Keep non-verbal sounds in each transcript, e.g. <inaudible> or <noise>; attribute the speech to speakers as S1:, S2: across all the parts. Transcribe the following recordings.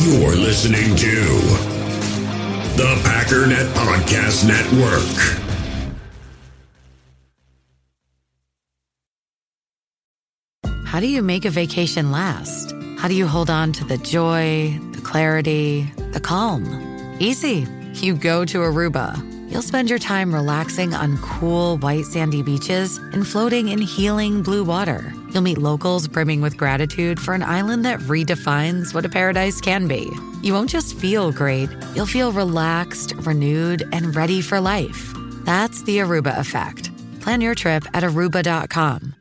S1: You're listening to the Packernet Podcast Network.
S2: How do you make a vacation last? How do you hold on to the joy, the clarity, the calm? Easy. You go to Aruba. You'll spend your time relaxing on cool, white, sandy beaches and floating in healing blue water. You'll meet locals brimming with gratitude for an island that redefines what a paradise can be. You won't just feel great, you'll feel relaxed, renewed, and ready for life. That's the Aruba effect. Plan your trip at aruba.com.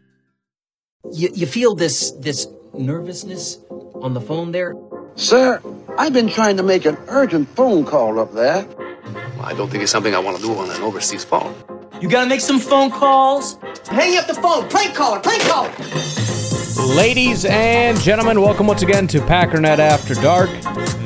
S3: You, you feel this this nervousness on the phone there?
S4: Sir, I've been trying to make an urgent phone call up there.
S5: Well, I don't think it's something I want to do on an overseas phone.
S3: You gotta make some phone calls. Hang up the phone. Prank caller. Prank caller.
S6: Ladies and gentlemen, welcome once again to Packernet After Dark.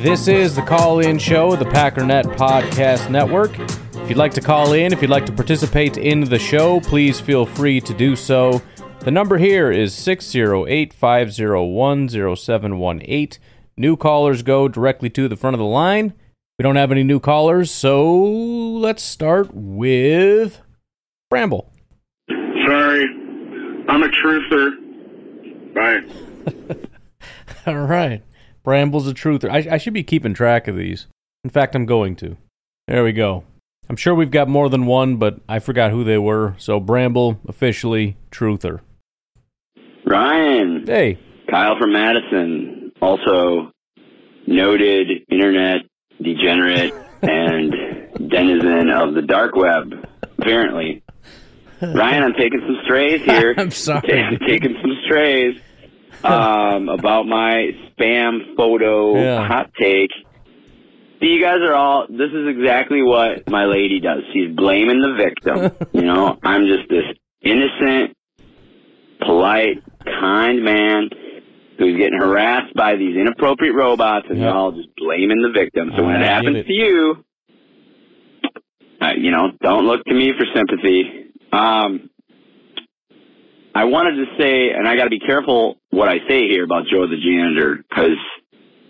S6: This is the call in show of the Packernet Podcast Network. If you'd like to call in, if you'd like to participate in the show, please feel free to do so. The number here is 608 501 0718. New callers go directly to the front of the line. We don't have any new callers, so let's start with Bramble.
S7: Sorry, I'm a truther. Bye. <laughs>
S6: All right. Bramble's a truther. I, I should be keeping track of these. In fact, I'm going to. There we go. I'm sure we've got more than one, but I forgot who they were. So Bramble, officially truther.
S8: Ryan.
S6: Hey.
S8: Kyle from Madison, also noted internet degenerate <laughs> and denizen of the dark web, apparently. Ryan, I'm taking some strays <laughs> here.
S6: I'm sorry.
S8: I'm taking some strays um, about my spam photo
S6: Yeah.
S8: hot take. See, you guys are all. This is exactly what my lady does. She's blaming the victim. <laughs> you know, I'm just this innocent, polite, kind man who's getting harassed by these inappropriate robots, and
S6: Yeah.
S8: they're all just blaming the victim. So when
S6: I
S8: it happens
S6: it.
S8: to you, uh, you know, don't look to me for sympathy. Um, I wanted to say, and I got to be careful what I say here about Joe the janitor, because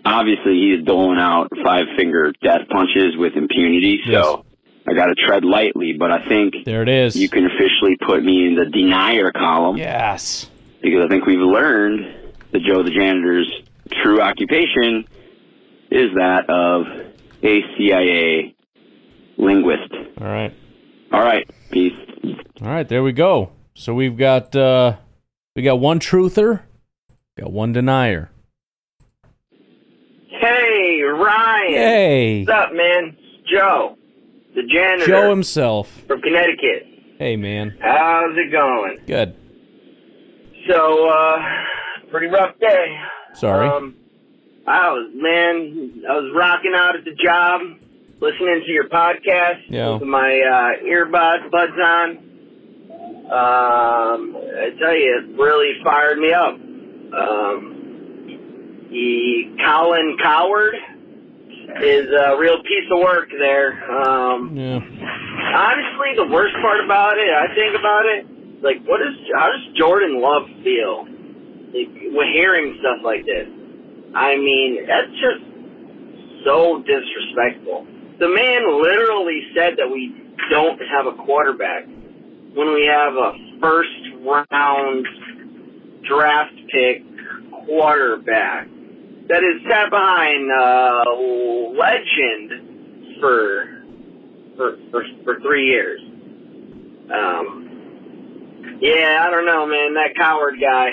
S8: obviously he's doling out five finger death punches with impunity. So I got to tread lightly, but I think
S6: There it is.
S8: you can officially put me in the denier column
S6: yes.
S8: because I think we've learned that Joe the janitor's true occupation is that of a CIA linguist.
S6: All right.
S8: All right, peace.
S6: All right, there we go. So we've got uh we got one truther, got one denier.
S9: Hey, Ryan.
S6: Hey.
S9: What's up, man? It's Joe, the janitor
S6: Joe himself.
S9: from Connecticut.
S6: Hey man.
S9: How's it going?
S6: Good.
S9: So, uh, pretty rough day.
S6: Sorry.
S9: Um, I was, man, I was rocking out at the job, listening to your podcast
S6: Yeah.
S9: with my uh, earbuds buds on. Um, I tell you, it really fired me up. Um, the Colin Cowherd is a real piece of work there. Um,
S6: yeah.
S9: honestly, the worst part about it, I think about it, like, what is, how does Jordan Love feel? Like, with hearing stuff like this. I mean, that's just so disrespectful. The man literally said that we don't have a quarterback when we have a first round draft pick quarterback that is sat behind uh, legend for for, for for three years. Um, yeah, I don't know, man. That coward guy.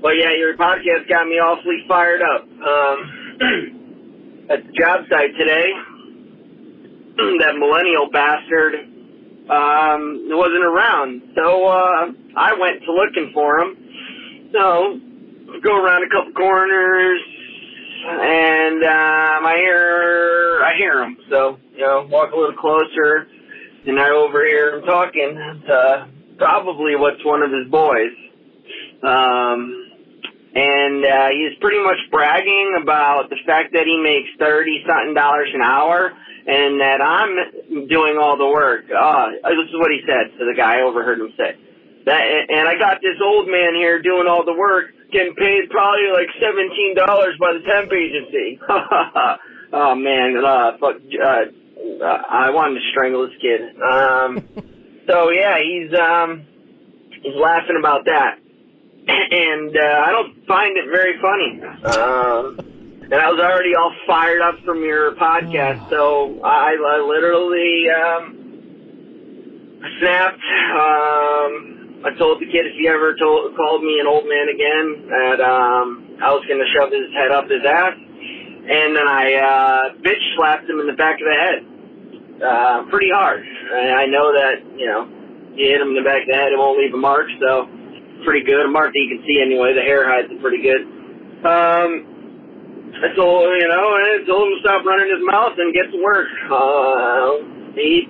S9: But yeah, your podcast got me awfully fired up. Um, <clears throat> at the job site today, <clears throat> that millennial bastard um, wasn't around, so uh, I went to looking for him. So go around a couple corners, and um, I hear I hear him. So you know, walk a little closer, and I overhear him talking to probably what's one of his boys. Um, and uh, he's pretty much bragging about the fact that he makes thirty something dollars an hour, and that I'm doing all the work. Uh, this is what he said to the guy. I overheard him say. That and I got this old man here doing all the work, getting paid probably like seventeen dollars by the temp agency. <laughs> oh man, uh, fuck, uh, I wanted to strangle this kid. Um, <laughs> so yeah, he's um, he's laughing about that, <clears throat> and uh, I don't find it very funny. Um, and I was already all fired up from your podcast, so I, I literally um, snapped. Um, I told the kid if he ever told, called me an old man again, that um, I was going to shove his head up his ass. And then I uh, bitch slapped him in the back of the head uh, pretty hard. And I know that, you know, you hit him in the back of the head, it won't leave a mark, so pretty good. A mark that you can see anyway. The hair hides it pretty good. Um, I told, you know, I told him to stop running his mouth and get to work. Uh, he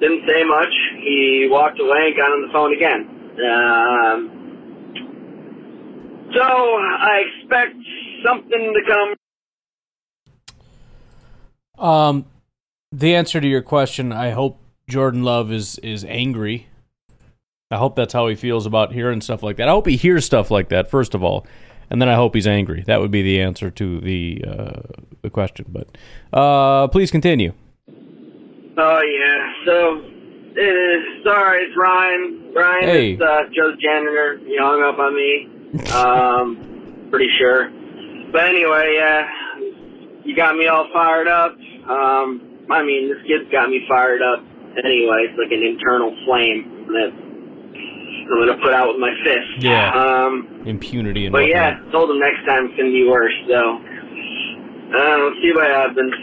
S9: didn't say much. He walked away and got on the phone again. Um, so I expect something to come.
S6: Um, the answer to your question, I hope Jordan Love is is angry. I hope that's how he feels about hearing stuff like that. I hope he hears stuff like that first of all, and then I hope he's angry. That would be the answer to the uh, the question. But uh, please continue.
S9: Oh yeah. So, uh, sorry, it's Ryan. Ryan
S6: Hey.
S9: is uh, Joe's janitor. He hung up on me. Um, <laughs> pretty sure. But anyway, yeah, you got me all fired up. Um, I mean, this kid's got me fired up. Anyway, it's like an internal flame that I'm gonna put out with my fist.
S6: Yeah.
S9: Um,
S6: Impunity and
S9: but
S6: whatnot.
S9: yeah, told him next time it's gonna be worse. So, uh, let's see what happens.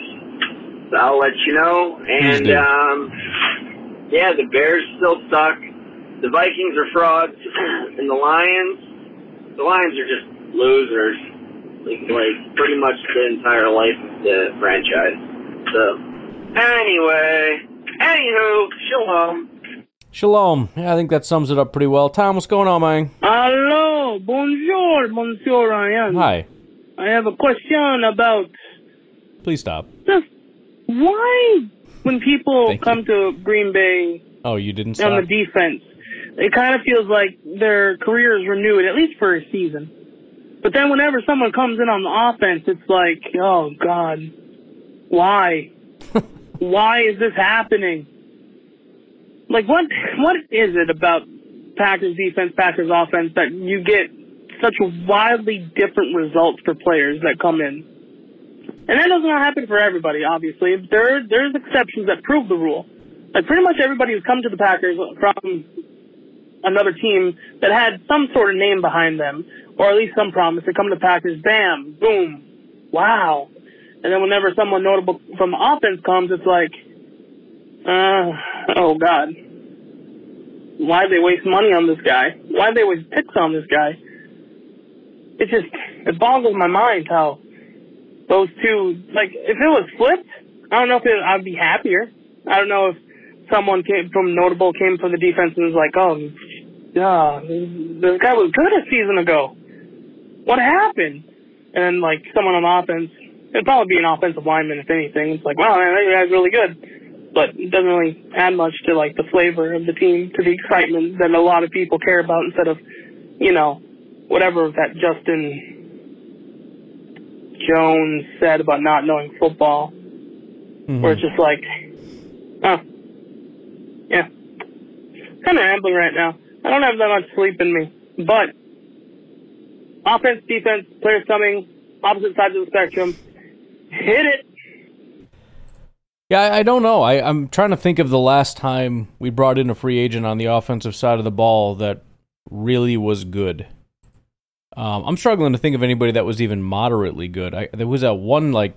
S9: So I'll let you know. And um, yeah, the Bears still suck. The Vikings are frauds, and the Lions, the Lions are just losers. Like, like pretty much the entire life of the franchise. So, anyway, anywho, shalom.
S6: Shalom. Yeah, I think that sums it up pretty well. Tom, what's going on, man?
S10: Hello, bonjour, monsieur Ryan.
S6: Hi.
S10: I have a question about
S6: Please stop.
S10: just why, when people come to Green Bay
S6: Oh, you didn't
S10: on the defense, it kind of feels like their career is renewed, at least for a season. But then whenever someone comes in on the offense, it's like, oh God, why? <laughs> why is this happening? Like what? What is it about Packers defense, Packers offense that you get such wildly different results for players that come in? And that doesn't happen for everybody, obviously. There, there's exceptions that prove the rule. Like pretty much everybody who's come to the Packers from another team that had some sort of name behind them, or at least some promise to come to the Packers, bam, boom, wow. And then whenever someone notable from offense comes, it's like, uh, oh God. Why'd they waste money on this guy? Why'd they waste picks on this guy? It just, it boggles my mind how those two, like, if it was flipped, I don't know if it, I'd be happier. I don't know if someone came from notable came from the defense and was like, oh, yeah, this guy was good a season ago. What happened? And like someone on offense, it'd probably be an offensive lineman if anything. It's like, wow, man, that guy's really good, but it doesn't really add much to like the flavor of the team, to the excitement that a lot of people care about instead of, you know, whatever that Justin Jones said about not knowing football, mm-hmm. where it's just like, oh, yeah, kind of rambling right now. I don't have that much sleep in me, but offense, defense, players coming, opposite sides of the spectrum, hit it.
S6: Yeah, I, I don't know. I, I'm trying to think of the last time we brought in a free agent on the offensive side of the ball that really was good. Um, I'm struggling to think of anybody that was even moderately good. I, there was that one like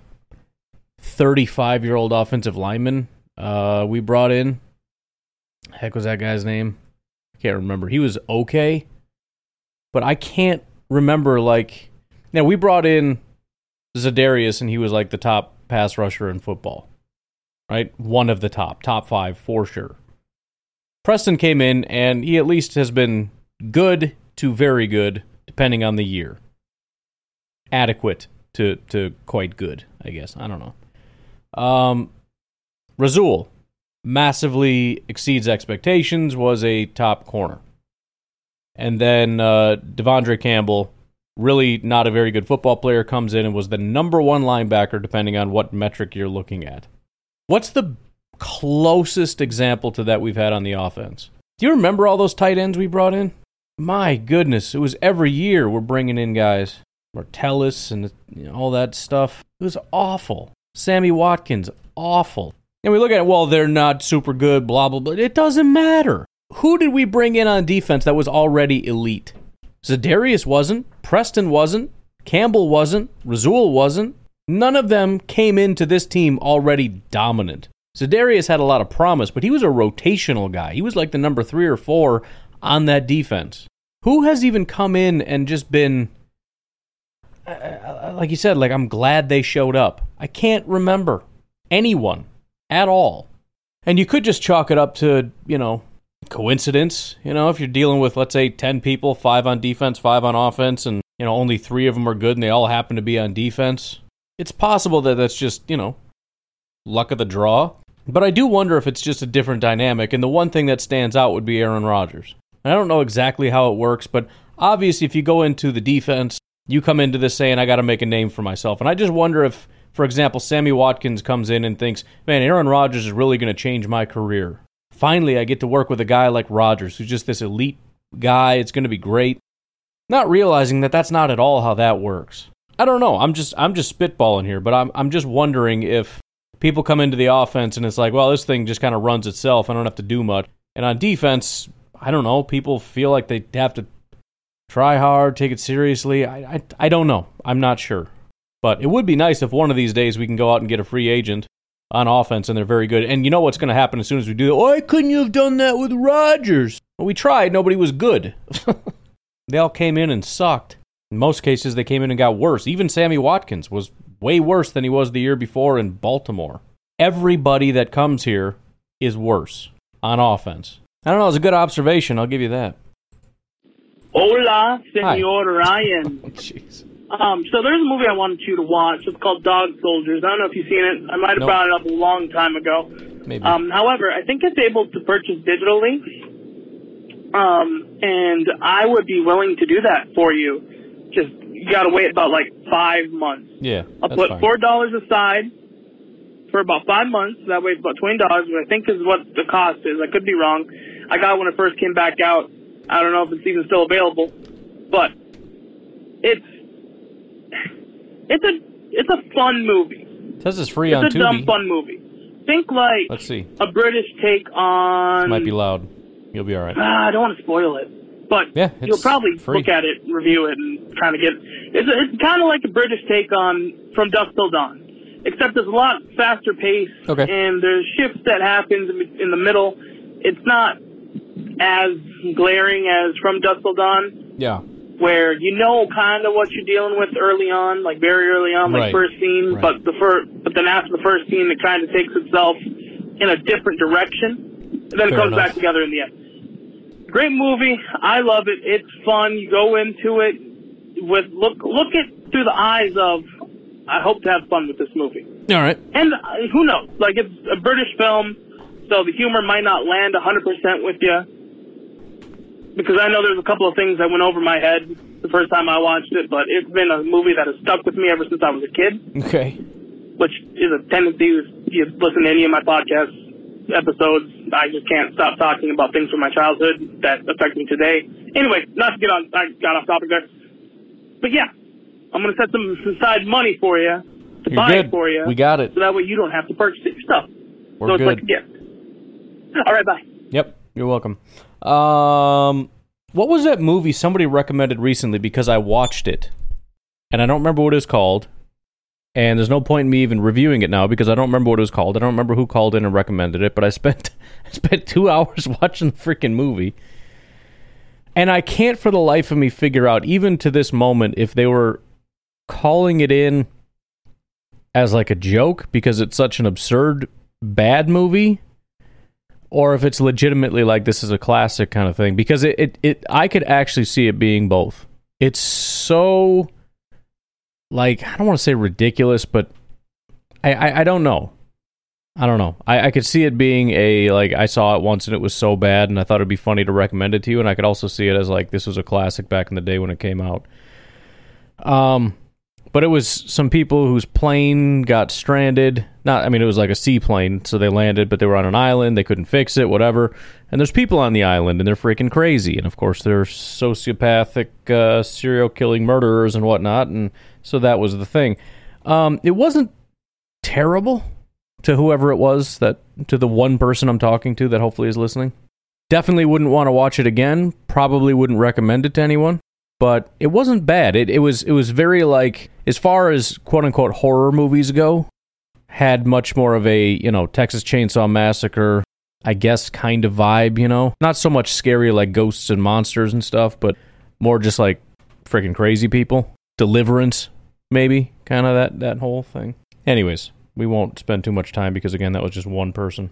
S6: 35 year old offensive lineman uh, we brought in. Heck was that guy's name? I can't remember. He was okay, but I can't remember like. Now we brought in Za'Darius, and he was like the top pass rusher in football right? One of the top, top five for sure. Preston came in, and he at least has been good to very good, depending on the year. Adequate to to quite good, I guess. I don't know. Um, Rasul massively exceeds expectations. Was a top corner. And then uh, De'Vondre Campbell, really not a very good football player, comes in and was the number one linebacker, depending on what metric you're looking at. What's the closest example to that we've had on the offense? Do you remember all those tight ends we brought in? My goodness, it was every year we're bringing in guys. Martellus and you know, all that stuff. It was awful. Sammy Watkins, awful. And we look at it, well, they're not super good, blah, blah, blah. It doesn't matter. Who did we bring in on defense that was already elite? Za'Darius wasn't. Preston wasn't. Campbell wasn't. Rasul wasn't. None of them came into this team already dominant. Za'Darius had a lot of promise, but he was a rotational guy. He was like the number three or four on that defense. Who has even come in and just been, uh, like you said, like I'm glad they showed up? I can't remember anyone at all. And you could just chalk it up to, you know, coincidence. You know, if you're dealing with, let's say, 10 people, five on defense, five on offense, and, you know, only three of them are good and they all happen to be on defense, it's possible that that's just, you know, luck of the draw. But I do wonder if it's just a different dynamic. And the one thing that stands out would be Aaron Rodgers. And I don't know exactly how it works, but obviously, if you go into the defense, you come into this saying, I got to make a name for myself. And I just wonder if, for example, Sammy Watkins comes in and thinks, man, Aaron Rodgers is really going to change my career. Finally, I get to work with a guy like Rodgers, who's just this elite guy. It's going to be great. Not realizing that that's not at all how that works. I don't know. I'm just I'm just spitballing here, but I'm I'm just wondering if people come into the offense and it's like, well, this thing just kind of runs itself. I don't have to do much. And on defense, I don't know. People feel like they have to try hard, take it seriously. I, I, I don't know. I'm not sure. But it would be nice if one of these days we can go out and get a free agent on offense and they're very good. And you know what's going to happen as soon as we do that? Why couldn't you have done that with Rodgers? Well, we tried. Nobody was good. <laughs> they all came in and sucked. In most cases, they came in and got worse. Even Sammy Watkins was way worse than he was the year before in Baltimore. Everybody that comes here is worse on offense. I don't know. It's a good observation. I'll give you that.
S10: Hola, Senor Ryan. <laughs>
S6: Jeez.
S10: Um, so there's a movie I wanted you to watch. It's called Dog Soldiers. I don't know if you've seen it. I might have
S6: Nope.
S10: brought it up a long time ago.
S6: Maybe.
S10: Um, however, I think it's able to purchase digitally. Um, and I would be willing to do that for you. You got to wait about like five months.
S6: yeah.
S10: I'll put
S6: fine.
S10: four dollars aside for about five months. That way, it's about twenty dollars, which I think is what the cost is. I could be wrong. I got it when it first came back out. I don't know if it's even still available, but it's it's a it's a fun movie.
S6: It says it's free
S10: It's
S6: on
S10: a dumb
S6: Tubi.
S10: fun movie. Think like
S6: Let's see.
S10: a British take on.
S6: Might be loud. You'll be all right.
S10: Ah, I don't want to spoil it, but
S6: Yeah,
S10: you'll probably
S6: free.
S10: look at it, review it, and kind of get. It's it's kind of like a British take on From Dusk Till Dawn, except it's a lot faster pace,
S6: Okay.
S10: and there's shifts that happens in, the middle. It's not as glaring as From Dusk Till Dawn,
S6: Yeah.
S10: where you know kind of what you're dealing with early on, like very early on, like
S6: Right.
S10: first scene,
S6: Right.
S10: but the first, but then after the first scene, it kind of takes itself in a different direction, and then it comes
S6: enough.
S10: back together in the end. Great movie. I love it. It's fun. You go into it with look look it through the eyes of. I hope to have fun with this movie.
S6: All right.
S10: And uh, who knows? Like it's a British film, so the humor might not land 100% with you. Because I know there's a couple of things that went over my head the first time I watched it, but it's been a movie that has stuck with me ever since I was a kid,
S6: Okay.
S10: which is a tendency. If you listen to any of my podcast episodes, I just can't stop talking about things from my childhood that affect me today. Anyway, not to get on, I got off topic there. But yeah, I'm going to set some aside money for you to
S6: You're
S10: buy
S6: good.
S10: it for you.
S6: We got it.
S10: So that way you don't have to purchase it yourself.
S6: We're
S10: so it's
S6: good.
S10: like a gift. All right, bye.
S6: Yep. You're welcome. Um, what was that movie somebody recommended recently because I watched it, and I don't remember what it was called. And there's no point in me even reviewing it now because I don't remember what it was called. I don't remember who called in and recommended it, but I spent <laughs> I spent two <laughs> hours watching the freaking movie, and I can't for the life of me figure out, even to this moment, if they were calling it in as like a joke because it's such an absurd bad movie or if it's legitimately like this is a classic kind of thing. Because it, it, it i could actually see it being both. It's so like i don't want to say ridiculous but I, I i don't know I don't know. I, I could see it being a like I saw it once and it was so bad, and I thought it'd be funny to recommend it to you, and I could also see it as like this was a classic back in the day when it came out. Um, but it was some people whose plane got stranded. Not, I mean, it was like a seaplane, so they landed, but they were on an island. They couldn't fix it, whatever. And there's people on the island, and they're freaking crazy. And of course, they're sociopathic, uh, serial killing murderers and whatnot. And so that was the thing. Um, it wasn't terrible to whoever it was that to the one person I'm talking to that hopefully is listening. Definitely wouldn't want to watch it again. Probably wouldn't recommend it to anyone but it wasn't bad. It it was it was very like as far as quote unquote horror movies go, had much more of a you know Texas Chainsaw Massacre, I guess kind of vibe. You know, not so much scary like ghosts and monsters and stuff, but more just like freaking crazy people. Deliverance, maybe kind of that that whole thing. Anyways, we won't spend too much time because again, that was just one person.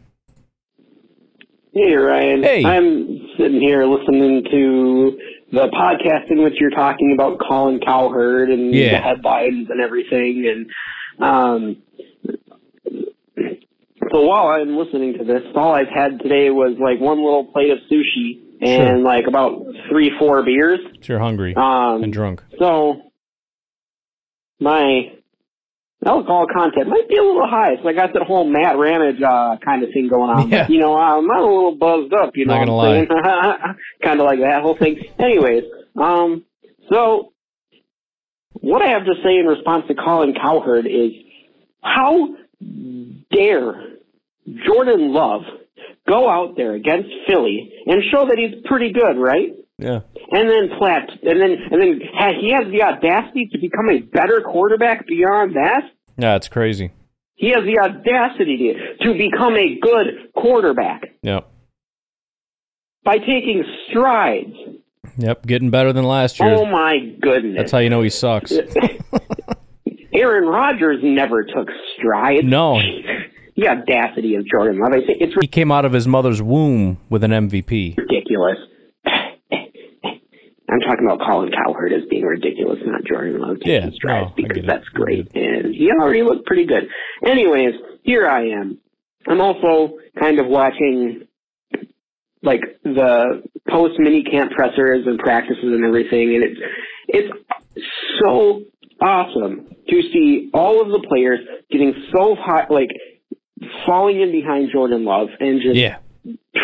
S11: Hey Ryan.
S6: Hey.
S11: I'm sitting here listening to the podcast in which you're talking about Colin Cowherd and
S6: Yeah.
S11: the headlines and everything and um so while I'm listening to this, all I've had today was like one little plate of sushi and
S6: Sure.
S11: like about three, four beers.
S6: So you're hungry
S11: Um,
S6: and drunk.
S11: So my alcohol content might be a little high. So I got that whole Matt Ramage uh, kind of thing going on.
S6: Yeah.
S11: You know, I'm not a little buzzed up. You know,
S6: Not gonna
S11: what kind of like that whole thing. Anyways, um, so what I have to say in response to Colin Cowherd is, how dare Jordan Love go out there against Philly and show that he's pretty good, right?
S6: Yeah.
S11: And then Platt, and then and then ha- he has the audacity to become a better quarterback beyond that.
S6: Yeah, it's crazy.
S11: He has the audacity to, to become a good quarterback
S6: Yep.
S11: by taking strides.
S6: Yep. Getting better than last year.
S11: Oh my goodness!
S6: That's how you know he sucks. <laughs>
S11: Aaron Rodgers never took strides.
S6: No.
S11: The audacity of Jordan Love. I think it's
S6: He came out of his mother's womb with an MVP.
S11: ridiculous. I'm talking about Colin Cowherd as being ridiculous, not Jordan Love taking
S6: Yeah,
S11: strides
S6: no,
S11: because that's great, and he already looked pretty good. Anyways, here I am. I'm also kind of watching like the post mini camp pressers and practices and everything, and it's it's so awesome to see all of the players getting so hot, like falling in behind Jordan Love and just
S6: Yeah.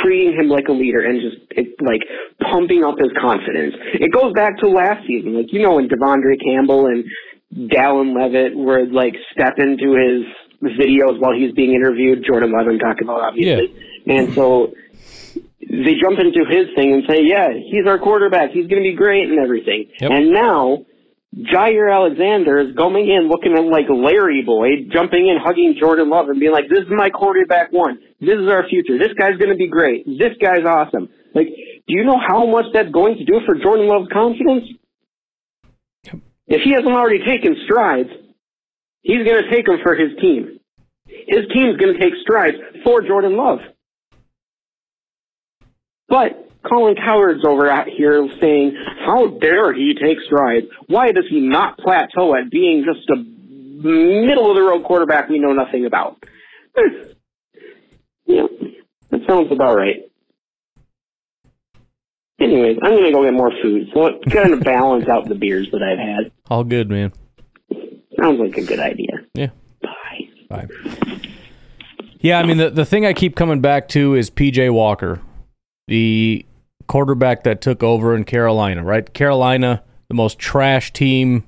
S11: Treating him like a leader and just it, like pumping up his confidence. It goes back to last season, like you know when De'Vondre Campbell and Dallin Leavitt were like step into his videos while he's being interviewed. Jordan Love, I'm talking about, obviously, and so they jump into his thing and say, "Yeah, he's our quarterback. He's going to be great and everything."
S6: Yep.
S11: And now. Jaire Alexander is going in looking at like Larry Boy, jumping in, hugging Jordan Love, and being like, "This is my quarterback one. This is our future. This guy's going to be great. This guy's awesome." Like, do you know how much that's going to do for Jordan Love's confidence? If he hasn't already taken strides, he's going to take them for his team. His team's going to take strides for Jordan Love. But Colin Cowherd's over out here saying, how dare he take strides? Why does he not plateau at being just a middle of the road quarterback we know nothing about? <sighs> Yeah, that sounds about right. Anyways, I'm going to go get more food, so it kind of balance out the beers that I've had.
S6: All good, man.
S11: Sounds like a good idea.
S6: Yeah.
S11: Bye.
S6: Bye. Yeah, I mean the the thing I keep coming back to is PJ Walker, the quarterback that took over in Carolina, right? Carolina, the most trash team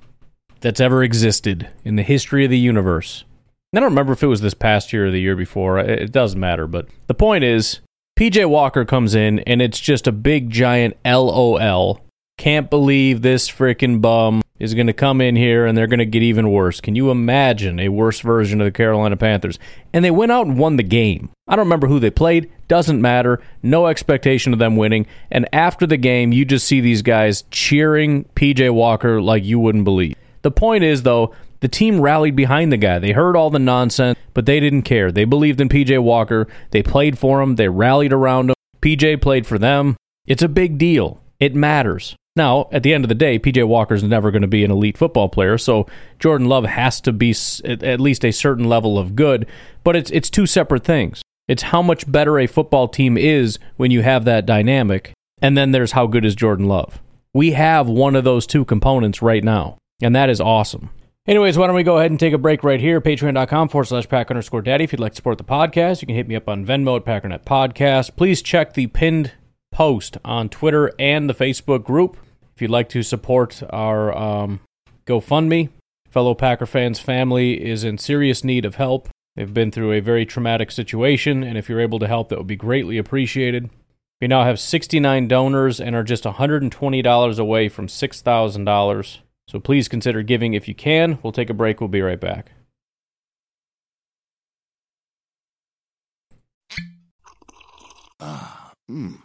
S6: that's ever existed in the history of the universe. And I don't remember if it was this past year or the year before. It it doesn't matter, but the point is PJ Walker comes in and it's just a big giant LOL. Can't believe this freaking bum is going to come in here and they're going to get even worse. Can you imagine a worse version of the Carolina Panthers? And they went out and won the game. I don't remember who they played. Doesn't matter. No expectation of them winning. And after the game, you just see these guys cheering PJ Walker like you wouldn't believe. The point is, though, the team rallied behind the guy. They heard all the nonsense, but they didn't care. They believed in PJ Walker. They played for him. They rallied around him. PJ played for them. It's a big deal. It matters. Now, at the end of the day, PJ Walker's never going to be an elite football player, so Jordan Love has to be at least a certain level of good, but it's it's two separate things. It's how much better a football team is when you have that dynamic, and then there's how good is Jordan Love. We have one of those two components right now, and that is awesome. Anyways, why don't we go ahead and take a break right here? Patreon.com forward slash pack underscore daddy. If you'd like to support the podcast, you can hit me up on Venmo at Packernet Podcast. Please check the pinned post on Twitter and the Facebook group. If you'd like to support our um, GoFundMe, fellow Packer fans' family is in serious need of help. They've been through a very traumatic situation, and if you're able to help, that would be greatly appreciated. We now have 69 donors and are just $120 away from $6,000. So please consider giving if you can. We'll take a break. We'll be right back.
S12: Ah, mmm.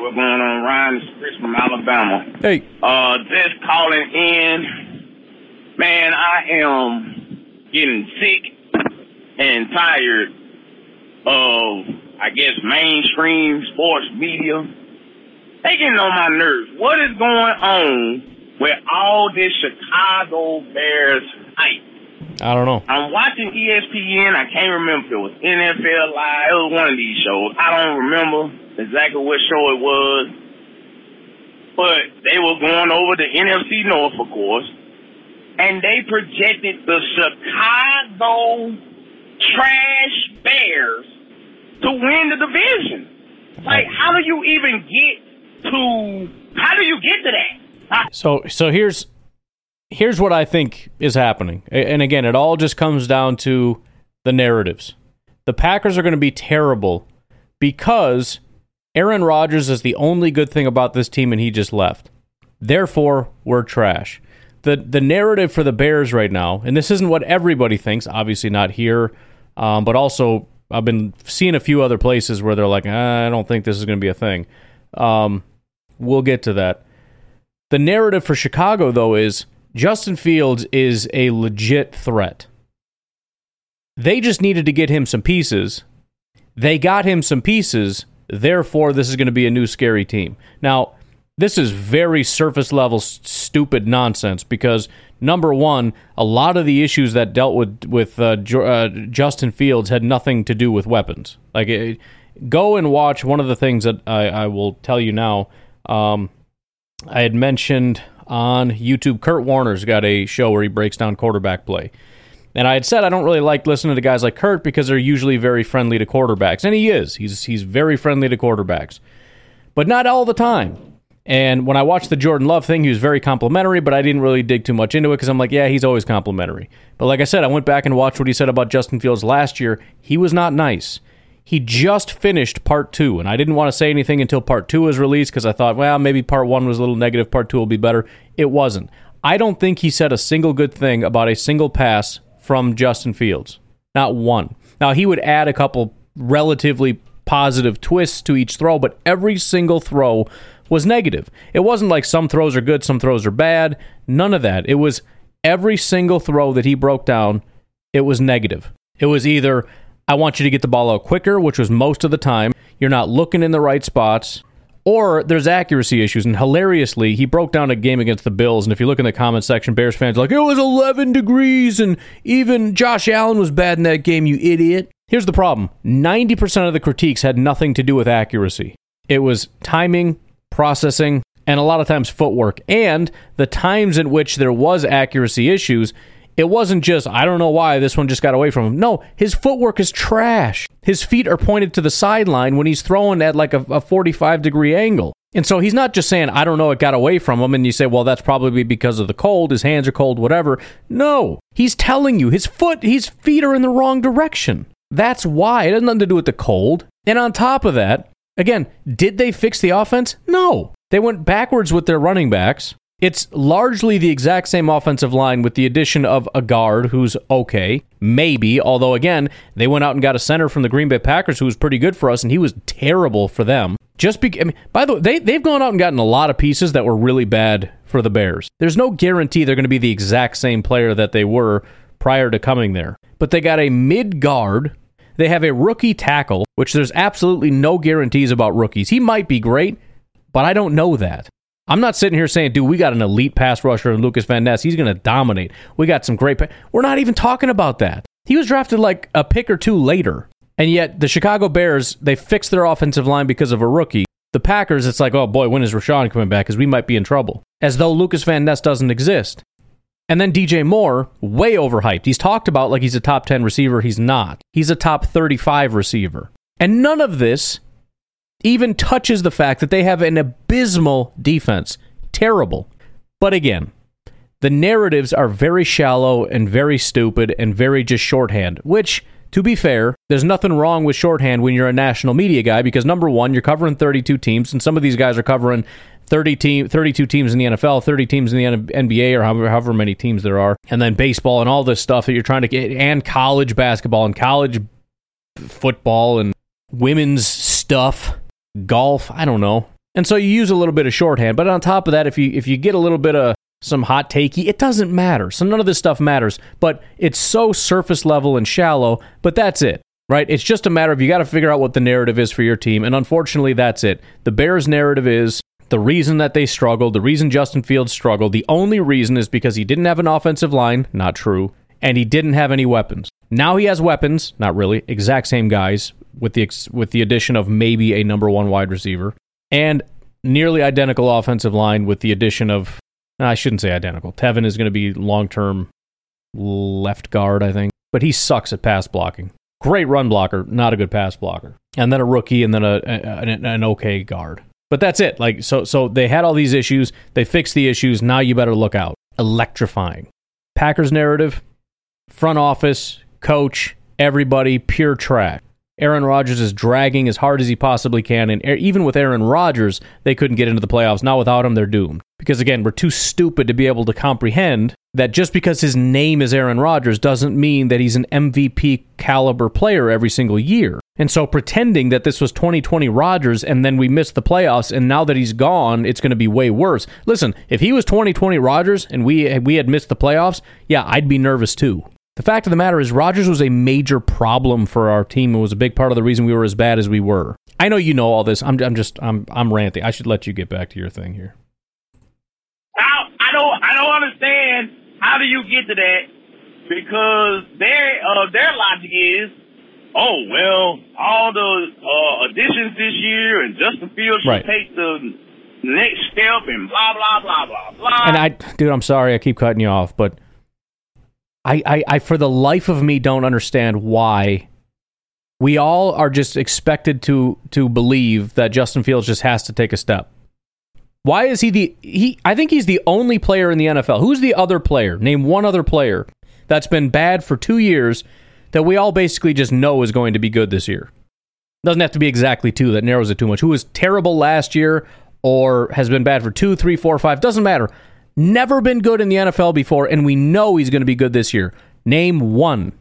S13: What's going on, Ryan? It's Chris from Alabama.
S6: Hey.
S13: Uh, just calling in. Man, I am getting sick and tired of, I guess, mainstream sports media they getting on my nerves. What is going on with all this Chicago Bears hype?
S6: I don't know.
S13: I'm watching ESPN. I can't remember if it was NFL Live. It was one of these shows. I don't remember exactly what show it was. But they were going over the NFC North, of course. And they projected the Chicago Trash Bears to win the division. Like, how do you even get to how do you get to that?
S6: So so here's here's what I think is happening. And again, it all just comes down to the narratives. The Packers are going to be terrible because Aaron Rodgers is the only good thing about this team and he just left. Therefore, we're trash. The the narrative for the Bears right now, and this isn't what everybody thinks, obviously not here, um, but also I've been seeing a few other places where they're like, ah, I don't think this is going to be a thing. Um, we'll get to that. The narrative for Chicago, though, is Justin Fields is a legit threat. They just needed to get him some pieces. They got him some pieces. Therefore, this is going to be a new scary team. Now, this is very surface level stupid nonsense because number one, a lot of the issues that dealt with with uh, uh, Justin Fields had nothing to do with weapons. Like it, go and watch one of the things that I, I will tell you now. Um, I had mentioned on YouTube, Kurt Warner's got a show where he breaks down quarterback play. And I had said I don't really like listening to guys like Kurt because they're usually very friendly to quarterbacks. And he is. He's he's very friendly to quarterbacks. But not all the time. And when I watched the Jordan Love thing, he was very complimentary, but I didn't really dig too much into it because I'm like, yeah, he's always complimentary. But like I said, I went back and watched what he said about Justin Fields last year. He was not nice he just finished part two, and I didn't want to say anything until part two was released because I thought, well, maybe part one was a little negative, part two will be better. It wasn't. I don't think he said a single good thing about a single pass from Justin Fields. Not one. Now, he would add a couple relatively positive twists to each throw, but every single throw was negative. It wasn't like some throws are good, some throws are bad. None of that. It was every single throw that he broke down, it was negative. It was either I want you to get the ball out quicker, which was most of the time. You're not looking in the right spots. Or there's accuracy issues. And hilariously, he broke down a game against the Bills. And if you look in the comment section, Bears fans are like, it was 11 degrees. And even Josh Allen was bad in that game, you idiot. Here's the problem 90% of the critiques had nothing to do with accuracy, it was timing, processing, and a lot of times footwork. And the times in which there was accuracy issues, it wasn't just, I don't know why this one just got away from him. No, his footwork is trash. His feet are pointed to the sideline when he's throwing at like a, a 45 degree angle. And so he's not just saying, I don't know, it got away from him. And you say, well, that's probably because of the cold. His hands are cold, whatever. No, he's telling you his foot, his feet are in the wrong direction. That's why. It has nothing to do with the cold. And on top of that, again, did they fix the offense? No. They went backwards with their running backs. It's largely the exact same offensive line with the addition of a guard who's okay, maybe, although again, they went out and got a center from the Green Bay Packers who was pretty good for us and he was terrible for them. Just be, I mean, by the way, they, they've gone out and gotten a lot of pieces that were really bad for the Bears. There's no guarantee they're going to be the exact same player that they were prior to coming there. But they got a mid guard. They have a rookie tackle, which there's absolutely no guarantees about rookies. He might be great, but I don't know that. I'm not sitting here saying, dude, we got an elite pass rusher in Lucas Van Ness. He's going to dominate. We got some great. Pa-. We're not even talking about that. He was drafted like a pick or two later. And yet, the Chicago Bears, they fixed their offensive line because of a rookie. The Packers, it's like, oh boy, when is Rashan coming back? Because we might be in trouble. As though Lucas Van Ness doesn't exist. And then DJ Moore, way overhyped. He's talked about like he's a top 10 receiver. He's not. He's a top 35 receiver. And none of this even touches the fact that they have an abysmal defense. Terrible. But again, the narratives are very shallow and very stupid and very just shorthand, which, to be fair, there's nothing wrong with shorthand when you're a national media guy because number one, you're covering 32 teams, and some of these guys are covering 30 team, 32 teams in the NFL, 30 teams in the NBA, or however, however many teams there are, and then baseball and all this stuff that you're trying to get, and college basketball and college football and women's stuff golf, I don't know. And so you use a little bit of shorthand, but on top of that, if you if you get a little bit of some hot takey, it doesn't matter. So none of this stuff matters, but it's so surface level and shallow, but that's it. Right? It's just a matter of you got to figure out what the narrative is for your team, and unfortunately that's it. The Bears narrative is the reason that they struggled, the reason Justin Fields struggled, the only reason is because he didn't have an offensive line, not true, and he didn't have any weapons. Now he has weapons, not really, exact same guys, with the with the addition of maybe a number one wide receiver and nearly identical offensive line with the addition of I shouldn't say identical. Teven is going to be long term left guard, I think, but he sucks at pass blocking. Great run blocker, not a good pass blocker. And then a rookie, and then a, a an, an okay guard. But that's it. Like so, so they had all these issues. They fixed the issues. Now you better look out. Electrifying. Packers narrative, front office, coach, everybody, pure track. Aaron Rodgers is dragging as hard as he possibly can. And even with Aaron Rodgers, they couldn't get into the playoffs. Now without him, they're doomed. Because again, we're too stupid to be able to comprehend that just because his name is Aaron Rodgers doesn't mean that he's an MVP caliber player every single year. And so pretending that this was 2020 Rodgers and then we missed the playoffs and now that he's gone, it's going to be way worse. Listen, if he was 2020 Rodgers and we we had missed the playoffs, yeah, I'd be nervous too. The fact of the matter is, Rodgers was a major problem for our team and was a big part of the reason we were as bad as we were. I know you know all this. I'm, I'm just, I'm, I'm ranting. I should let you get back to your thing here.
S13: I, I don't, I don't understand. How do you get to that? Because their, uh, their logic is, oh well, all the uh, additions this year and Justin Fields should
S6: Right.
S13: take the next step and blah blah blah blah blah.
S6: And I, dude, I'm sorry, I keep cutting you off, but I, I, I, for the life of me, don't understand why we all are just expected to to believe that Justin Fields just has to take a step. Why is he the he? I think he's the only player in the NFL. Who's the other player? Name one other player that's been bad for two years that we all basically just know is going to be good this year. Doesn't have to be exactly two. That narrows it too much. Who was terrible last year or has been bad for two, three, four, five? Doesn't matter. Never been good in the NFL before, and we know he's going to be good this year. Name one.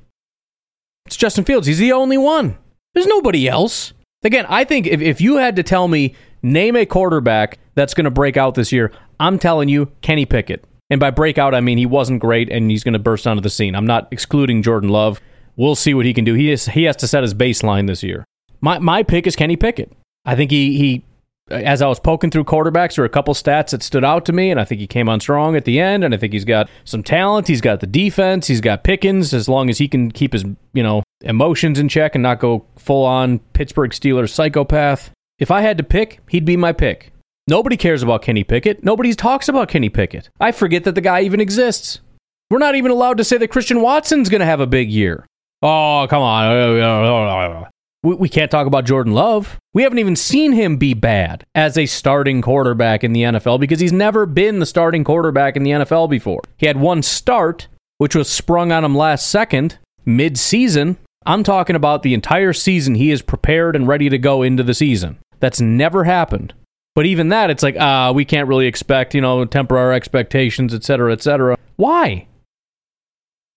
S6: It's Justin Fields. He's the only one. There's nobody else. Again, I think if, if you had to tell me, name a quarterback that's going to break out this year, I'm telling you, Kenny Pickett. And by breakout, I mean he wasn't great and he's going to burst onto the scene. I'm not excluding Jordan Love. We'll see what he can do. He, is, he has to set his baseline this year. My, my pick is Kenny Pickett. I think he, he, as I was poking through quarterbacks, there were a couple stats that stood out to me, and I think he came on strong at the end. And I think he's got some talent. He's got the defense. He's got Pickens. As long as he can keep his, you know, emotions in check and not go full on Pittsburgh Steelers psychopath. If I had to pick, he'd be my pick. Nobody cares about Kenny Pickett. Nobody talks about Kenny Pickett. I forget that the guy even exists. We're not even allowed to say that Christian Watson's going to have a big year. Oh, come on. <laughs> We, we can't talk about Jordan Love. We haven't even seen him be bad as a starting quarterback in the NFL because he's never been the starting quarterback in the NFL before. He had one start, which was sprung on him last second, mid season. I'm talking about the entire season he is prepared and ready to go into the season. That's never happened. But even that, it's like, ah, we can't really expect, you know, temper our expectations, et cetera, et cetera. Why?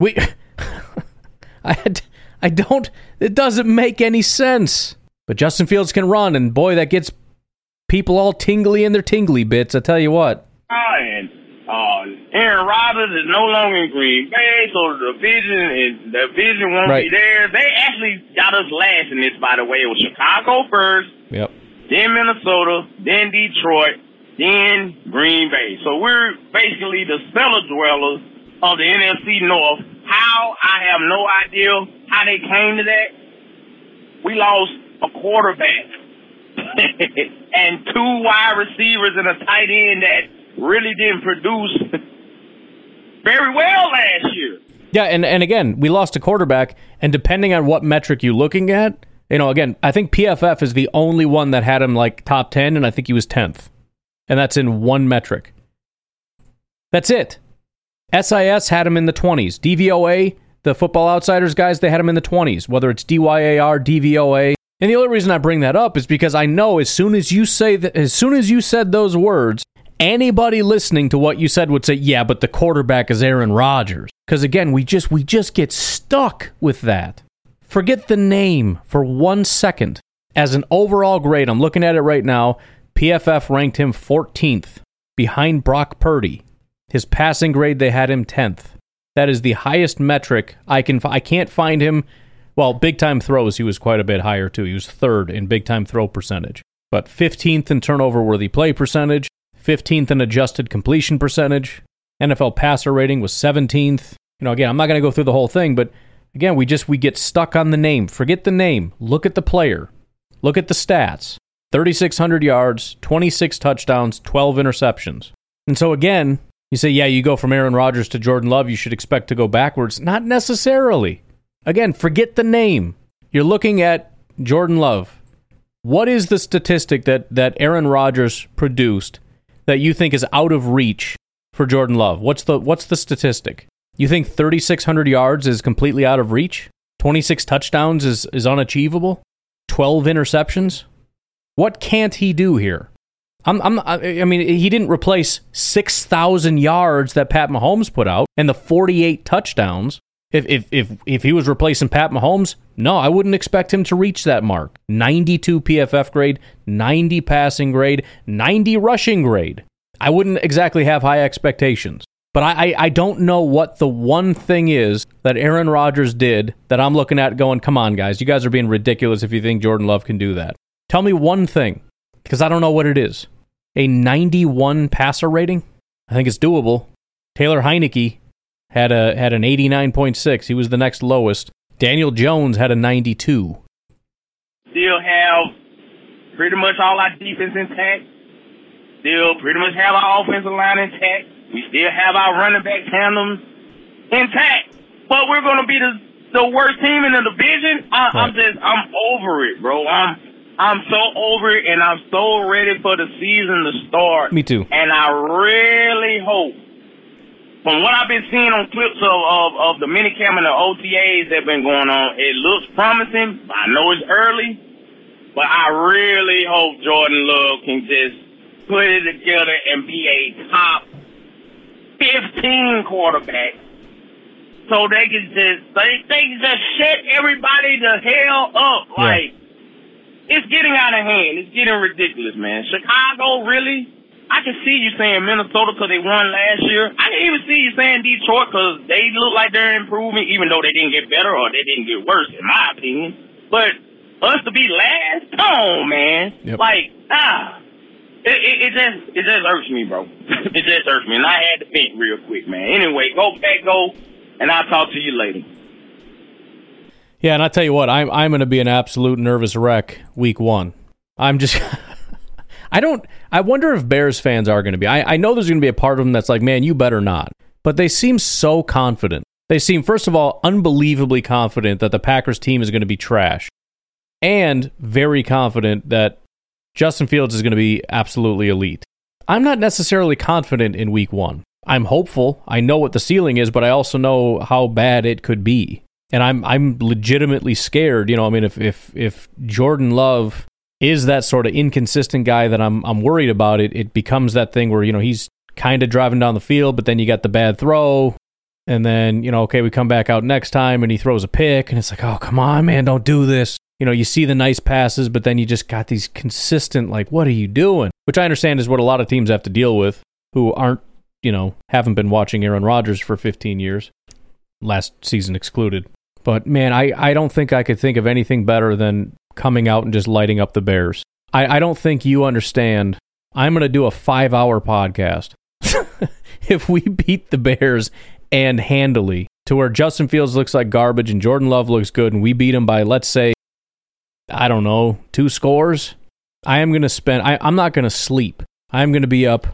S6: We, <laughs> I had, I don't, it doesn't make any sense. But Justin Fields can run, and boy, that gets people all tingly in their tingly bits. I tell you what.
S13: and uh, Aaron Rodgers is no longer in Green Bay, so the division is the division won't
S6: Right.
S13: be there. They actually got us last in this, by the way. It was Chicago first,
S6: Yep.
S13: then Minnesota, then Detroit, then Green Bay. So we're basically the cellar dwellers of the NFC North. How I have no idea how they came to that. We lost a quarterback <laughs> and two wide receivers and a tight end that really didn't produce very well last year.
S6: Yeah, and, and again, we lost a quarterback, and depending on what metric you're looking at, you know, again, I think PFF is the only one that had him like top 10, and I think he was 10th. And that's in one metric. That's it. SIS had him in the 20s. DVOA, the Football Outsiders guys, they had him in the 20s, whether it's DYAR, DVOA. And the only reason I bring that up is because I know as soon as you say that, as soon as you said those words, anybody listening to what you said would say, "Yeah, but the quarterback is Aaron Rodgers." Because again, we just we just get stuck with that. Forget the name for one second. As an overall grade, I'm looking at it right now. PFF ranked him 14th, behind Brock Purdy. His passing grade, they had him 10th. That is the highest metric I can. I can't find him. Well, big time throws, he was quite a bit higher too. He was third in big time throw percentage, but 15th in turnover worthy play percentage, 15th in adjusted completion percentage. NFL passer rating was 17th. You know, again, I'm not going to go through the whole thing, but again, we just we get stuck on the name. Forget the name. Look at the player. Look at the stats. 3600 yards, 26 touchdowns, 12 interceptions. And so again, you say, yeah, you go from Aaron Rodgers to Jordan Love, you should expect to go backwards. Not necessarily. Again, forget the name. You're looking at Jordan Love. What is the statistic that, that Aaron Rodgers produced that you think is out of reach for Jordan Love? What's the what's the statistic? You think 3600 yards is completely out of reach? 26 touchdowns is is unachievable? 12 interceptions? What can't he do here? I'm, I'm, I mean, he didn't replace 6,000 yards that Pat Mahomes put out and the 48 touchdowns. If, if, if, if he was replacing Pat Mahomes, no, I wouldn't expect him to reach that mark. 92 PFF grade, 90 passing grade, 90 rushing grade. I wouldn't exactly have high expectations. But I, I, I don't know what the one thing is that Aaron Rodgers did that I'm looking at going, come on, guys, you guys are being ridiculous if you think Jordan Love can do that. Tell me one thing, because I don't know what it is. A 91 passer rating? I think it's doable. Taylor Heinicke had a had an 89.6. He was the next lowest. Daniel Jones had a 92.
S13: Still have pretty much all our defense intact. Still pretty much have our offensive line intact. We still have our running back tandems intact. But we're going to be the the worst team in the division. I, I'm just I'm over it, bro. I'm I'm so over it, and I'm so ready for the season to start.
S6: Me too.
S13: And I really hope, from what I've been seeing on clips of, of, of the minicamp and the OTAs that have been going on, it looks promising. I know it's early, but I really hope Jordan Love can just put it together and be a top 15 quarterback. So they can just, they, they can just shut everybody the hell up.
S6: Yeah.
S13: Like, it's getting out of hand. It's getting ridiculous, man. Chicago, really? I can see you saying Minnesota because they won last year. I can even see you saying Detroit because they look like they're improving, even though they didn't get better or they didn't get worse, in my opinion. But us to be last, come on, man.
S6: Yep.
S13: Like, ah, it, it, it just it just irks me, bro. <laughs> it just irks me, and I had to think real quick, man. Anyway, go back, go, and I'll talk to you later.
S6: Yeah, and I tell you what, I'm I'm going to be an absolute nervous wreck week one. I'm just, <laughs> I don't. I wonder if Bears fans are going to be. I, I know there's going to be a part of them that's like, man, you better not. But they seem so confident. They seem, first of all, unbelievably confident that the Packers team is going to be trash, and very confident that Justin Fields is going to be absolutely elite. I'm not necessarily confident in week one. I'm hopeful. I know what the ceiling is, but I also know how bad it could be. And I'm I'm legitimately scared. You know, I mean, if if if Jordan Love is that sort of inconsistent guy that I'm I'm worried about. It it becomes that thing where you know he's kind of driving down the field, but then you got the bad throw, and then you know okay we come back out next time and he throws a pick, and it's like oh come on man don't do this. You know you see the nice passes, but then you just got these consistent like what are you doing? Which I understand is what a lot of teams have to deal with who aren't you know haven't been watching Aaron Rodgers for 15 years, last season excluded. But man, I, I don't think I could think of anything better than coming out and just lighting up the Bears. I, I don't think you understand. I'm going to do a five hour podcast. <laughs> if we beat the Bears and handily to where Justin Fields looks like garbage and Jordan Love looks good and we beat him by, let's say, I don't know, two scores, I am going to spend, I, I'm not going to sleep. I'm going to be up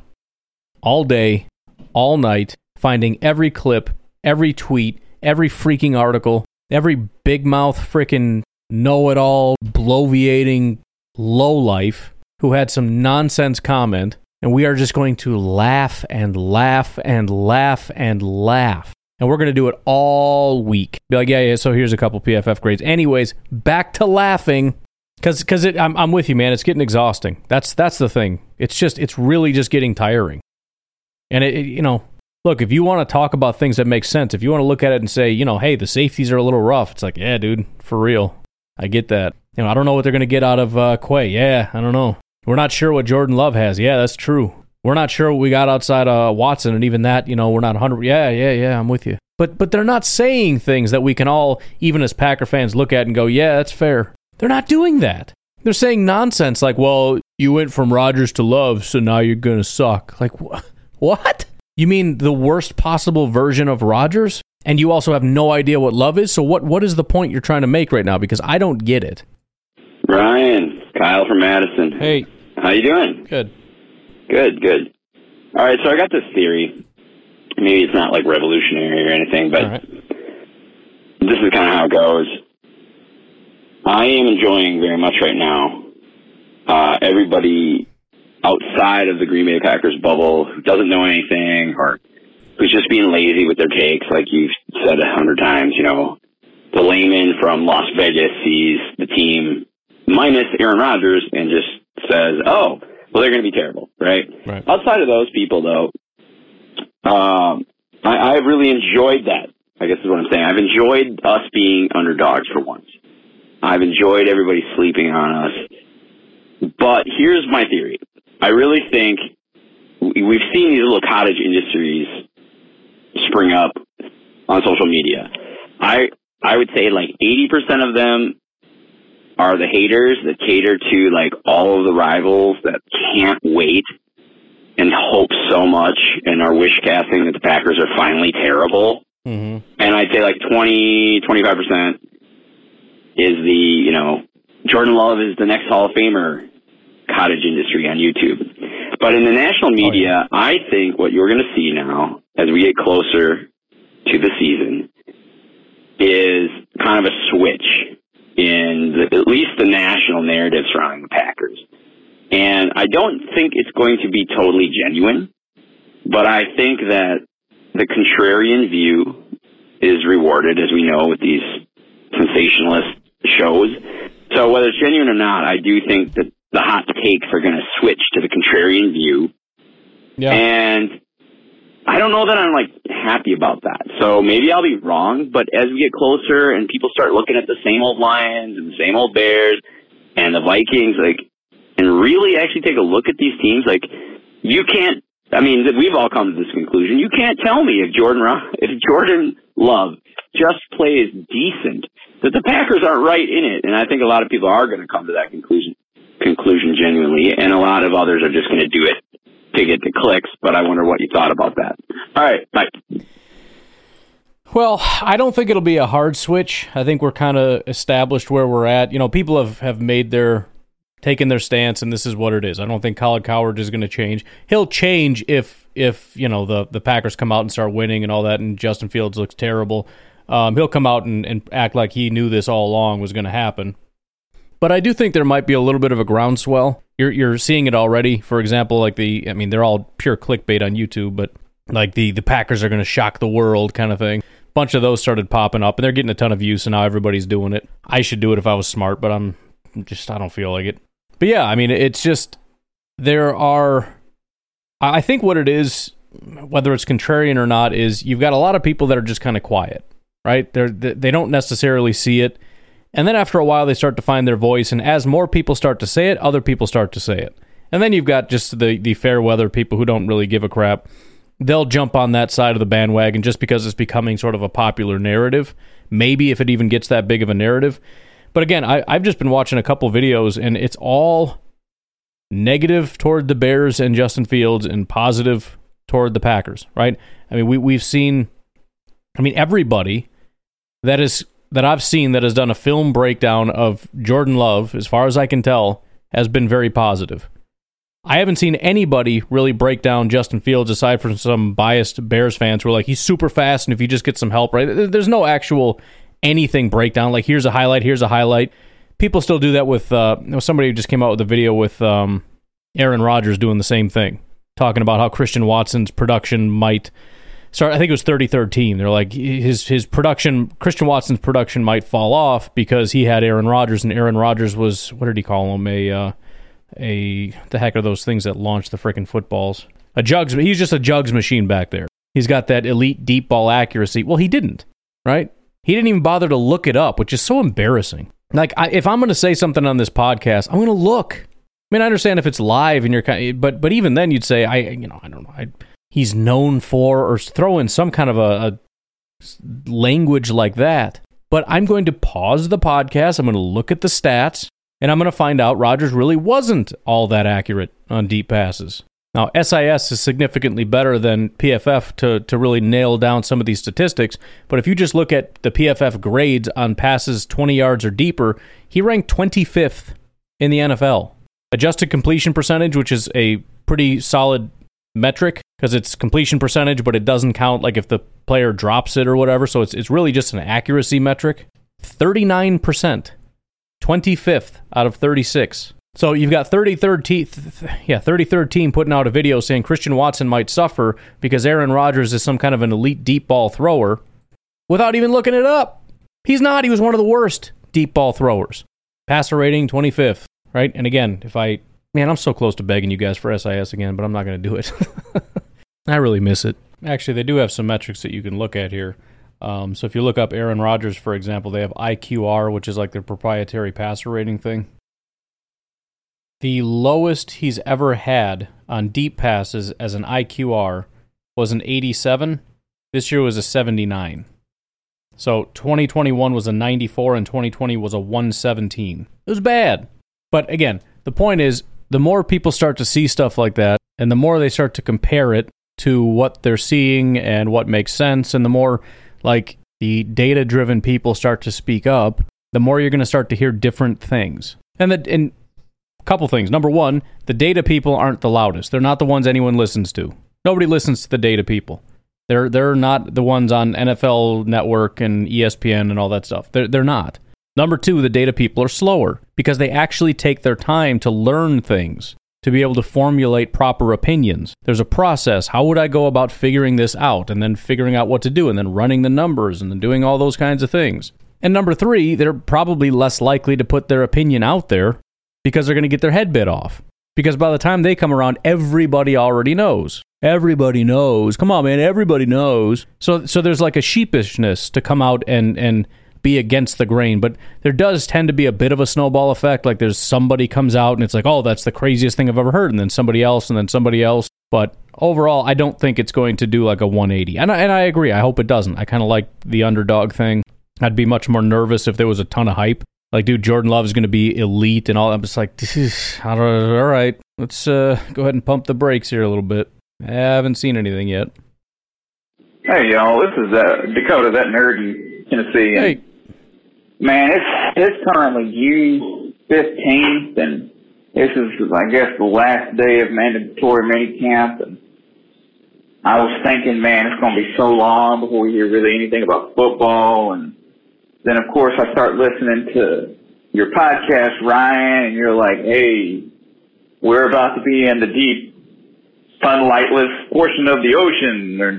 S6: all day, all night, finding every clip, every tweet, every freaking article, every big mouth freaking know it all, bloviating lowlife who had some nonsense comment, and we are just going to laugh and laugh and laugh and laugh. And we're going to do it all week. Be like, yeah, yeah, so here's a couple PFF grades. Anyways, back to laughing. Cause, cause I'm, I'm with you, man. It's getting exhausting. That's, that's the thing. It's just, it's really just getting tiring. And it, it you know, look, if you want to talk about things that make sense, if you want to look at it and say, you know, hey, the safeties are a little rough, it's like, yeah, dude, for real. I get that. You know, I don't know what they're going to get out of uh, Quay. Yeah, I don't know. We're not sure what Jordan Love has. Yeah, that's true. We're not sure what we got outside uh, Watson, and even that, you know, we're not 100. Yeah, yeah, yeah, I'm with you. But but they're not saying things that we can all, even as Packer fans, look at and go, yeah, that's fair. They're not doing that. They're saying nonsense like, well, you went from Rodgers to Love, so now you're going to suck. Like, wh- <laughs> what? You mean the worst possible version of Rodgers? And you also have no idea what love is? So what what is the point you're trying to make right now? Because I don't get it.
S8: Ryan, Kyle from Madison.
S6: Hey.
S8: How you doing?
S6: Good.
S8: Good, good. All right, so I got this theory. Maybe it's not like revolutionary or anything, but this is kind of how it goes. I am enjoying very much right now. Uh, everybody outside of the Green Bay Packers bubble who doesn't know anything or who's just being lazy with their takes, like you've said a hundred times, you know, the layman from Las Vegas sees the team minus Aaron Rodgers and just says, oh, well, they're going to be terrible, right?
S6: Right.
S8: Outside of those people, though, um, I, I've really enjoyed that. I guess is what I'm saying. I've enjoyed us being underdogs for once. I've enjoyed everybody sleeping on us. But here's my theory. I really think we've seen these little cottage industries spring up on social media. I I would say like 80% of them are the haters that cater to like all of the rivals that can't wait and hope so much and are wish casting that the Packers are finally terrible.
S6: Mm-hmm.
S8: And I'd say like 20, 25% is the, you know, Jordan Love is the next Hall of Famer cottage industry on YouTube. But in the national oh, media, I think what you're going to see now as we get closer to the season is kind of a switch in the, at least the national narrative surrounding the Packers. And I don't think it's going to be totally genuine, but I think that the contrarian view is rewarded, as we know, with these sensationalist shows. So whether it's genuine or not, I do think that the hot takes are going to switch to the contrarian view.
S6: Yeah.
S8: And I don't know that I'm like happy about that. So maybe I'll be wrong, but as we get closer and people start looking at the same old Lions and the same old Bears and the Vikings, like, and really actually take a look at these teams, like, you can't. I mean, we've all come to this conclusion. You can't tell me if Jordan if Jordan Love just plays decent that the Packers aren't right in it. And I think a lot of people are going to come to that conclusion conclusion genuinely, and a lot of others are just going to do it to get the clicks. But I wonder what you thought about that. All right, bye.
S6: Well, I don't think it'll be a hard switch. I think we're kind of established where we're at. You know, people have, have made their taken their stance, and this is what it is. I don't think Colin Cowherd is going to change. He'll change if if you know the the Packers come out and start winning and all that, and Justin Fields looks terrible. Um, he'll come out and, and act like he knew this all along was going to happen. But I do think there might be a little bit of a groundswell. You're you're seeing it already. For example, like the I mean, they're all pure clickbait on YouTube, but like the the Packers are going to shock the world kind of thing. A Bunch of those started popping up, and they're getting a ton of views. So now everybody's doing it. I should do it if I was smart, but I'm just I don't feel like it. But yeah, I mean, it's just there are. I think what it is, whether it's contrarian or not, is you've got a lot of people that are just kind of quiet, right? They're they don't necessarily see it, and then after a while they start to find their voice, and as more people start to say it, other people start to say it, and then you've got just the the fair weather people who don't really give a crap. They'll jump on that side of the bandwagon just because it's becoming sort of a popular narrative. Maybe if it even gets that big of a narrative. But again, I, I've just been watching a couple videos, and it's all negative toward the Bears and Justin Fields and positive toward the Packers, right? I mean, we we've seen I mean everybody that is that I've seen that has done a film breakdown of Jordan Love, as far as I can tell, has been very positive. I haven't seen anybody really break down Justin Fields aside from some biased Bears fans who are like, he's super fast, and if you just get some help, right? There's no actual anything breakdown. Like, here's a highlight, here's a highlight. People still do that with uh, somebody just came out with a video with um, Aaron Rodgers doing the same thing, talking about how Christian Watson's production might start. I think it was 33rd team. They're like his his production, Christian Watson's production might fall off because he had Aaron Rodgers, and Aaron Rodgers was what did he call him a uh, a the heck are those things that launch the freaking footballs? A jugs. He's just a jugs machine back there. He's got that elite deep ball accuracy. Well, he didn't, right? He didn't even bother to look it up, which is so embarrassing. Like, I, if I'm going to say something on this podcast, I'm going to look. I mean, I understand if it's live and you're kind, of, but but even then, you'd say, I, you know, I don't know. I, he's known for, or throw in some kind of a, a language like that. But I'm going to pause the podcast. I'm going to look at the stats. And I'm going to find out Rodgers really wasn't all that accurate on deep passes. Now, SIS is significantly better than PFF to, to really nail down some of these statistics. But if you just look at the PFF grades on passes 20 yards or deeper, he ranked 25th in the NFL. Adjusted completion percentage, which is a pretty solid metric because it's completion percentage, but it doesn't count like if the player drops it or whatever. So it's, it's really just an accuracy metric. 39%. 25th out of 36. So you've got 33rd team, yeah, 33rd team putting out a video saying Christian Watson might suffer because Aaron Rodgers is some kind of an elite deep ball thrower without even looking it up. He's not. He was one of the worst deep ball throwers. Passer rating 25th, right? And again, if I man, I'm so close to begging you guys for SIS again, but I'm not going to do it. <laughs> I really miss it. Actually, they do have some metrics that you can look at here. Um, so if you look up Aaron Rodgers, for example, they have IQR, which is like their proprietary passer rating thing. The lowest he's ever had on deep passes as an IQR was an 87. This year was a 79. So 2021 was a 94 and 2020 was a 117. It was bad. But again, the point is the more people start to see stuff like that and the more they start to compare it to what they're seeing and what makes sense and the more like the data driven people start to speak up, the more you're going to start to hear different things. And that and a couple things. Number one, the data people aren't the loudest. They're not the ones anyone listens to. Nobody listens to the data people. They're they're not the ones on NFL Network and ESPN and all that stuff. They're they're not. Number two, the data people are slower because they actually take their time to learn things to be able to formulate proper opinions. There's a process. How would I go about figuring this out and then figuring out what to do and then running the numbers and then doing all those kinds of things? And number three, they're probably less likely to put their opinion out there because they're going to get their head bit off. Because by the time they come around, everybody already knows. Everybody knows. Come on, man, everybody knows. So so there's like a sheepishness to come out and and be against the grain, but there does tend to be a bit of a snowball effect. Like there's somebody comes out and it's like, oh, that's the craziest thing I've ever heard, and then somebody else, and then somebody else. But overall, I don't think it's going to do like a 180. And I, and I agree. I hope it doesn't. I kind of like the underdog thing. I'd be much more nervous if there was a ton of hype. Like, dude, Jordan Love is going to be elite and all. I'm just like, this is all right, let's uh, go ahead and pump the brakes here a little bit. I haven't seen anything yet.
S14: Hey, y'all, this is uh, Dakota, that nerd in Tennessee.
S6: Hey.
S14: Man, it's it's currently June fifteenth, and this is, I guess, the last day of mandatory minicamp. And I was thinking, man, it's going to be so long before we hear really anything about football. And then, of course, I start listening to your podcast, Ryan, and you're like, hey, we're about to be in the deep, sunlightless portion of the ocean. Or,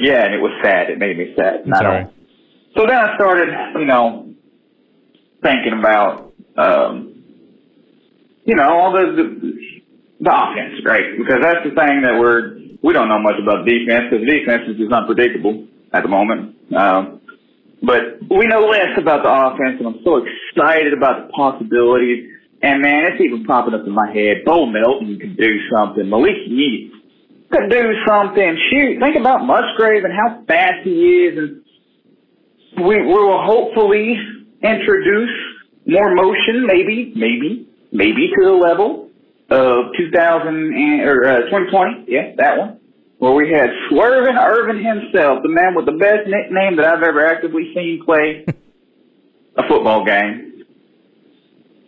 S14: yeah, and it was sad. It made me sad. And I don't so then I started, you know, thinking about um, you know, all the, the, the offense, right? Because that's the thing that we're, we don't know much about defense because defense is just unpredictable at the moment. Um, but we know less about the offense and I'm so excited about the possibilities. And man, it's even popping up in my head. Bo Melton could do something. Malik Yeats could do something. Shoot, think about Musgrave and how fast he is. And we, we will hopefully introduce more motion, maybe, maybe, maybe to the level of 2000 and, or uh, 2020. Yeah, that one. Where we had Swervin Irvin himself, the man with the best nickname that I've ever actively seen play <laughs> a football game.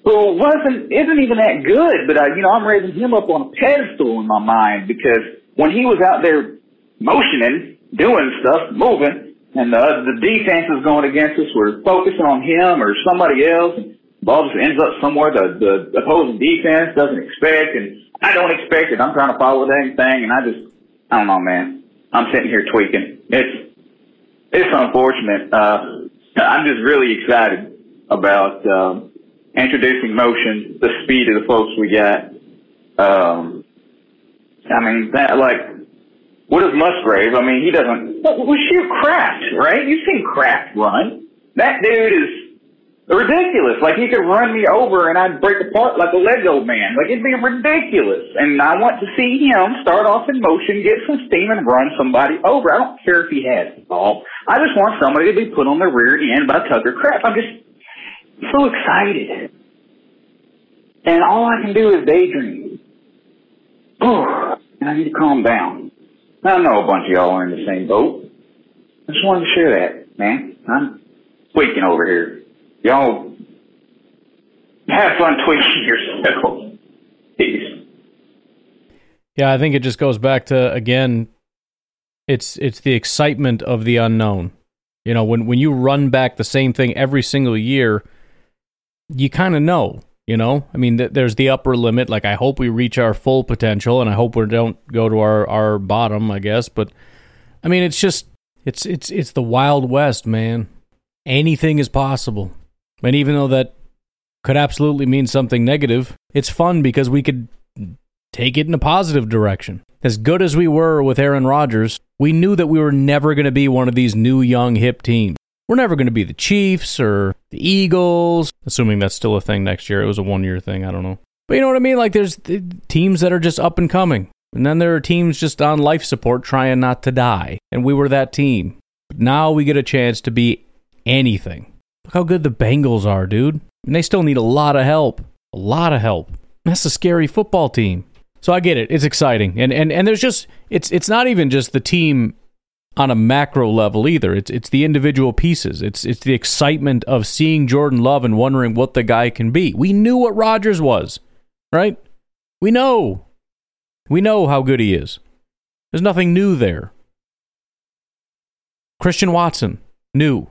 S14: Who wasn't, isn't even that good, but I, you know, I'm raising him up on a pedestal in my mind because when he was out there motioning, doing stuff, moving, and the the defense is going against us, we're focusing on him or somebody else. And ball just ends up somewhere the the opposing defense doesn't expect, and I don't expect it. I'm trying to follow that thing, and I just I don't know, man. I'm sitting here tweaking. It's it's unfortunate. Uh, I'm just really excited about um, introducing motion, the speed of the folks we got. Um, I mean, that like, what is Musgrave? I mean, he doesn't. We shoot Kraft, right? You've seen Kraft run. That dude is ridiculous. Like he could run me over and I'd break apart like a Lego man. Like it'd be ridiculous. And I want to see him start off in motion, get some steam, and run somebody over. I don't care if he has the ball. I just want somebody to be put on the rear end by Tucker Kraft. I'm just so excited. And all I can do is daydream. And I need to calm down. I know a bunch of y'all are in the same boat. I just wanted to share that, man. I'm tweaking over here. Y'all have fun tweaking <laughs> yourself. Peace.
S6: Yeah, I think it just goes back to again, it's it's the excitement of the unknown. You know, when when you run back the same thing every single year, you kind of know. You know, I mean, th- there's the upper limit. Like, I hope we reach our full potential, and I hope we don't go to our our bottom. I guess, but I mean, it's just it's it's it's the wild west, man. Anything is possible, and even though that could absolutely mean something negative, it's fun because we could take it in a positive direction. As good as we were with Aaron Rodgers, we knew that we were never going to be one of these new, young, hip teams. We're never going to be the Chiefs or the Eagles, assuming that's still a thing next year. It was a one year thing. I don't know. But you know what I mean? Like, there's teams that are just up and coming. And then there are teams just on life support trying not to die. And we were that team. But now we get a chance to be anything. Look how good the Bengals are, dude. And they still need a lot of help. A lot of help. That's a scary football team. So I get it. It's exciting. And and and there's just it's it's not even just the team on a macro level either. It's it's the individual pieces. It's it's the excitement of seeing Jordan Love and wondering what the guy can be. We knew what Rodgers was, right? We know. We know how good he is. There's nothing new there. Christian Watson, new,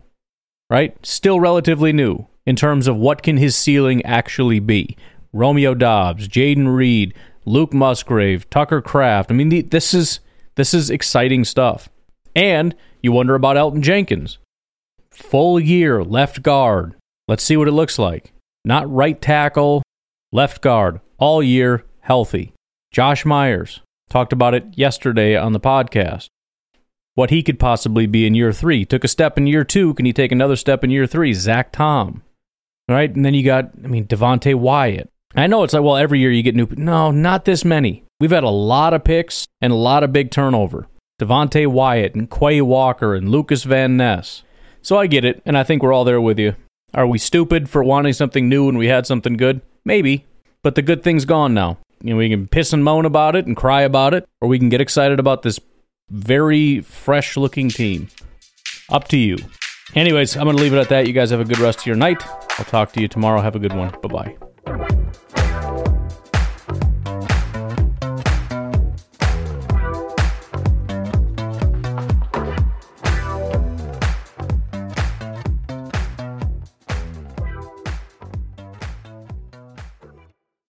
S6: right? Still relatively new in terms of what can his ceiling actually be. Romeo Doubs, Jayden Reed, Luke Musgrave, Tucker Kraft. I mean, the, this is this is exciting stuff. And you wonder about Elgton Jenkins. Full year left guard. Let's see what it looks like. Not right tackle, left guard, all year healthy. Josh Myers talked about it yesterday on the podcast. What he could possibly be in year three. Took a step in year two. Can he take another step in year three? Zach Tom. Right? And then you got, I mean, Devonte Wyatt. I know it's like, well, every year you get new. No, not this many. We've had a lot of picks and a lot of big turnover. Devonte Wyatt and Quay Walker and Lucas Van Ness. So I get it, and I think we're all there with you. Are we stupid for wanting something new when we had something good? Maybe. But the good thing's gone now. You know, we can piss and moan about it and cry about it, or we can get excited about this very fresh looking team. Up to you. Anyways, I'm going to leave it at that. You guys have a good rest of your night. I'll talk to you tomorrow. Have a good one. Bye bye.